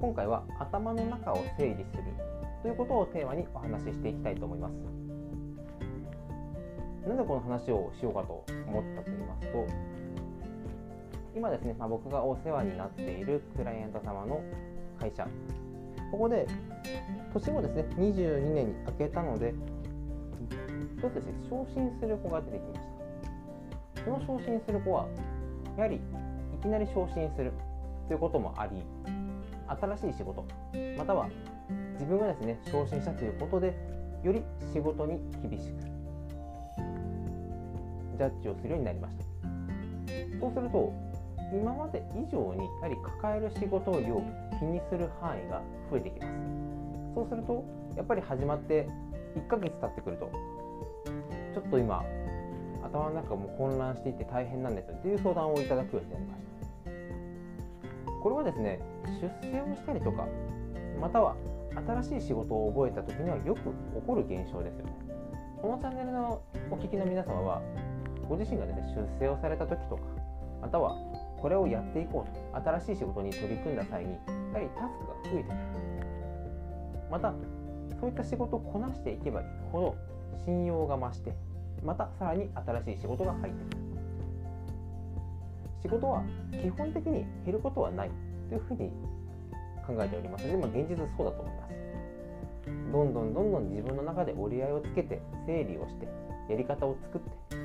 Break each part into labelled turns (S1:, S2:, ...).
S1: 今回は頭の中を整理するということをテーマにお話ししていきたいと思います。なぜこの話をしようかと思ったと言いますと今ですね、まあ、僕がお世話になっているクライアント様の会社。ここで年もですね22年に明けたので一つですね昇進する子が出てきました。その昇進する子はやはりいきなり昇進するということもあり新しい仕事または自分がですね昇進したということでより仕事に厳しくジャッジをするようになりました。そうすると今まで以上にやはり抱える仕事量気にする範囲が増えてきます。そうするとやっぱり始まって1ヶ月経ってくるとちょっと今頭の中も混乱していて大変なんですという相談をいただくようになりました。これはですね出世をしたりとかまたは新しい仕事を覚えた時にはよく起こる現象ですよね。このチャンネルのお聞きの皆様はご自身がですね出世をされた時とかまたはこれをやっていこうと新しい仕事に取り組んだ際にやはりタスクが増えてくる。またそういった仕事をこなしていけばいいほど信用が増してまたさらに新しい仕事が入ってくる。仕事は基本的に減ることはないというふうに考えております。ので、まあ、現実そうだと思います。どんどんどんどん自分の中で折り合いをつけて整理をしてやり方を作って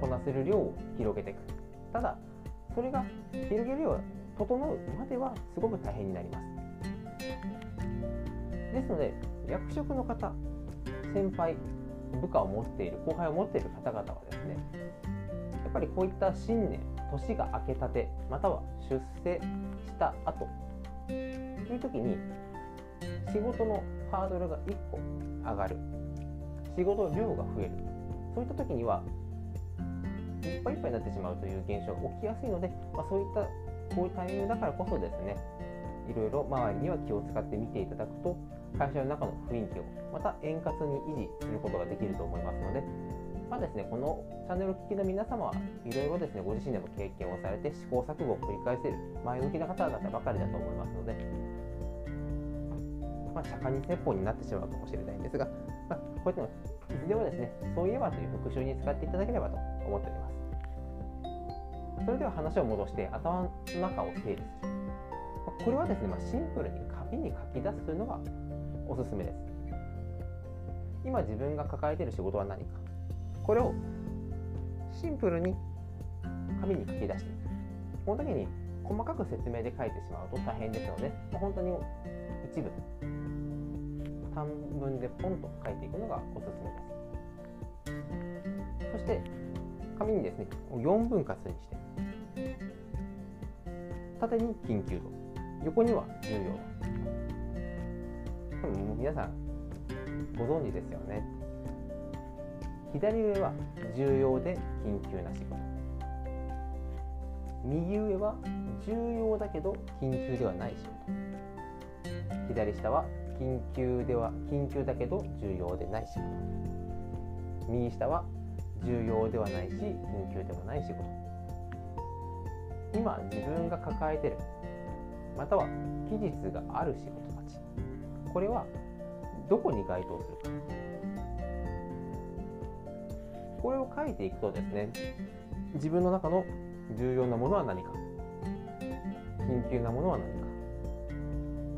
S1: こなせる量を広げていく。ただそれが広げるよう整うまではすごく大変になります。ですので役職の方先輩部下を持っている後輩を持っている方々はですねやっぱりこういった新年年が明けたてまたは出世した後。という時に仕事のハードルが1個上がる。仕事量が増える。そういった時にはいっぱいいっぱいになってしまうという現象が起きやすいので、まあ、そういったこういうタイミングだからこそですねいろいろ周りには気を使って見ていただくと会社の中の雰囲気をまた円滑に維持することができると思いますので、まあですね、このチャンネルを聴きの皆様はいろいろですねご自身でも経験をされて試行錯誤を繰り返せる前向きな方々ばかりだと思いますので、まあ、釈迦に説法になってしまうかもしれないんですが、まあ、こうやっていつでもですねそういえばという復習に使っていただければと思っております。それでは話を戻して頭の中を整理する。これはですね、まあ、シンプルに紙に書き出すというのがおすすめです。今自分が抱えている仕事は何か。これをシンプルに紙に書き出していく。この時に細かく説明で書いてしまうと大変ですので、本当に一部、短文でポンと書いていくのがおすすめです。そして紙にですね4分割にして縦に緊急度横には重要度皆さんご存知ですよね左上は重要で緊急な仕事右上は重要だけど緊急ではない仕事。左下は緊急では緊急だけど重要でない仕事。右下は重要ではないし緊急でもない仕事。今自分が抱えてる。または期日がある仕事たち。これはどこに該当するか。これを書いていくとですね自分の中の重要なものは何か。緊急なものは何か。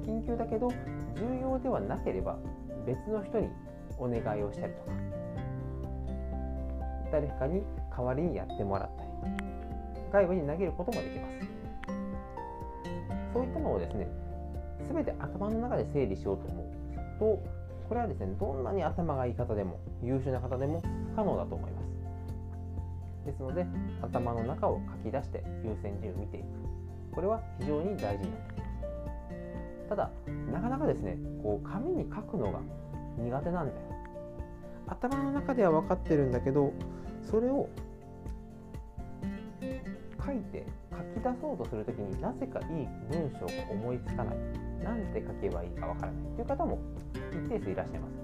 S1: 緊急だけど重要ではなければ別の人にお願いをしたりとか誰かに代わりにやってもらったり外部に投げることもできます。そういったのをですね全て頭の中で整理しようと思うとこれはですねどんなに頭がいい方でも優秀な方でも不可能だと思いますですので頭の中を書き出して優先順位を見ていくこれは非常に大事になってきますただなかなかですねこう紙に書くのが苦手なんだよ。頭の中では分かってるんだけどそれを書いて書き出そうとするときになぜかいい文章が思いつかない。なんて書けばいいかわからない。という方も一定数いらっしゃいます。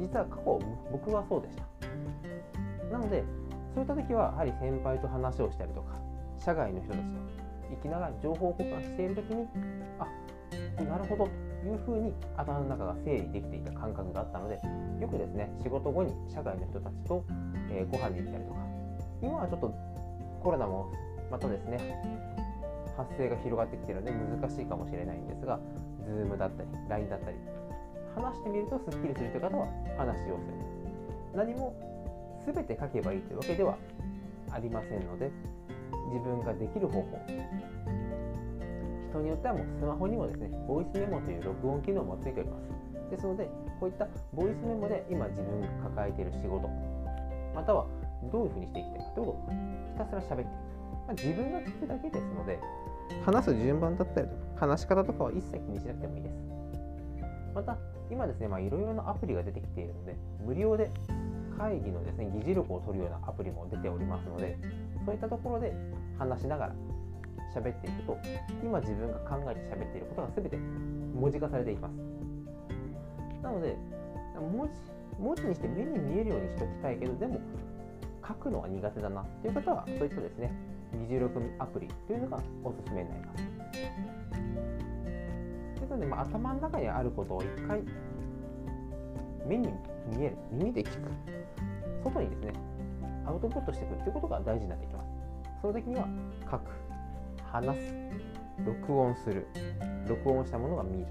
S1: 実は過去僕はそうでした。なのでそういった時はやはり先輩と話をしたりとか社外の人たちと生きながら情報交換している時にあなるほどというふうに頭の中が整理できていた感覚があったのでよくですね仕事後に社会の人たちと、えー、ご飯に行ったりとか今はちょっとコロナもまたですね発生が広がってきているので難しいかもしれないんですが Zoom だったり LINE だったり話してみるとすっきりするという方は話をする何も全て書けばいいというわけではありませんので自分ができる方法。人によってはもうスマホにもですねボイスメモという録音機能もついております。ですのでこういったボイスメモで今自分が抱えている仕事またはどういうふうにしていきたいかということをひたすら喋っていく、まあ、自分が聞くだけですので話す順番だったりとか話し方とかは一切気にしなくてもいいです。また今ですねいろいろなアプリが出てきているので無料で会議のですね議事録を取るようなアプリも出ておりますのでそういったところで話しながら喋っていくと今自分が考えて喋っていることが全て文字化されていきます。なので文字文字にして目に見えるようにしておきたいけどでも書くのは苦手だなという方はそういったですね議事録アプリというのがおすすめになります。ので、まあ、頭の中にあることを一回目に見える耳で聞く。外にですねアウトプットしていくということが大事になってきます。その時には書く。話す。録音する。録音したものが見る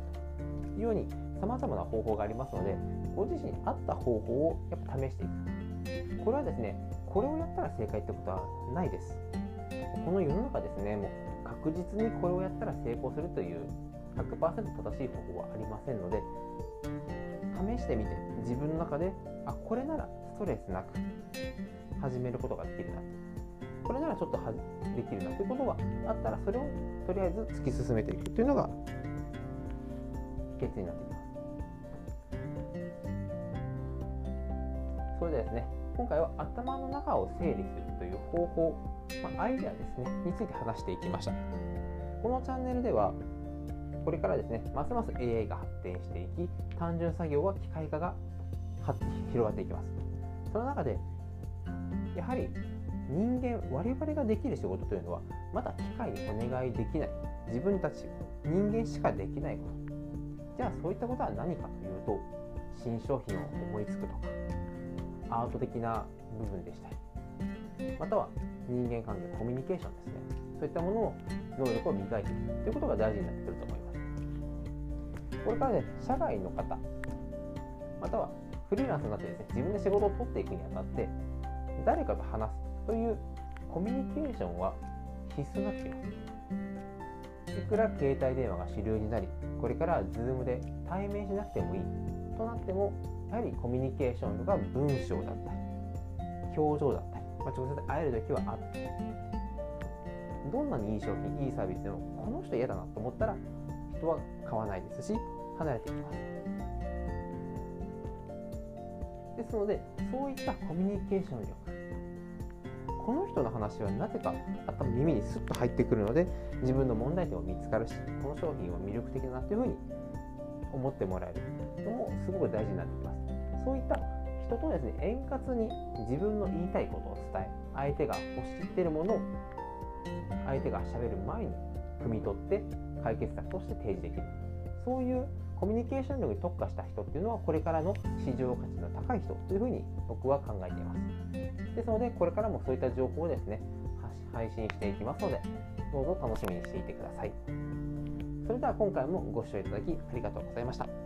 S1: というようにさまざまな方法がありますのでご自身に合った方法をやっぱ試していく。これはですねこれをやったら正解ってことはないです。この世の中ですねもう確実にこれをやったら成功するという100%正しい方法はありませんので試してみて自分の中であこれならストレスなく始めることができるなこれならちょっとはできるなということがあったらそれをとりあえず突き進めていくというのが秘訣になってきます。それではですね今回は頭の中を整理するという方法、まあ、アイデアですねについて話していきました。このチャンネルではこれからですねますます AI が発展していき単純作業は機械化が広がっていきます。その中でやはり人間我々ができる仕事というのはまだ機械にお願いできない。自分たち人間しかできないこと。じゃあそういったことは何かというと新商品を思いつくとかアート的な部分でしたりまたは人間関係コミュニケーションですね。そういったものを能力を磨いていく。ということが大事になってくると思います。これからね社外の方またはフリーランスになってですね自分で仕事を取っていくにあたって誰かと話すというコミュニケーションは必須になってきます。いくら携帯電話が主流になりこれから Zoom で対面しなくてもいいとなってもやはりコミュニケーションが文章だったり表情だったり、まあ、直接会える時はあってどんなにいい商品いいサービスでもこの人嫌だなと思ったら人は買わないですし離れていきます。ですのでそういったコミュニケーション力。この人の話はなぜか頭耳にスッと入ってくるので自分の問題点も見つかるしこの商品は魅力的だなというふうに思ってもらえるのもすごく大事になってきます。そういった人とですね円滑に自分の言いたいことを伝え相手が欲しているものを相手がしゃべる前に汲み取って解決策として提示できる。そういうコミュニケーション力に特化した人っていうのはこれからの市場価値の高い人というふうに僕は考えています。ですのでこれからもそういった情報をですね配信していきますのでどうぞ楽しみにしていてください。それでは今回もご視聴いただきありがとうございました。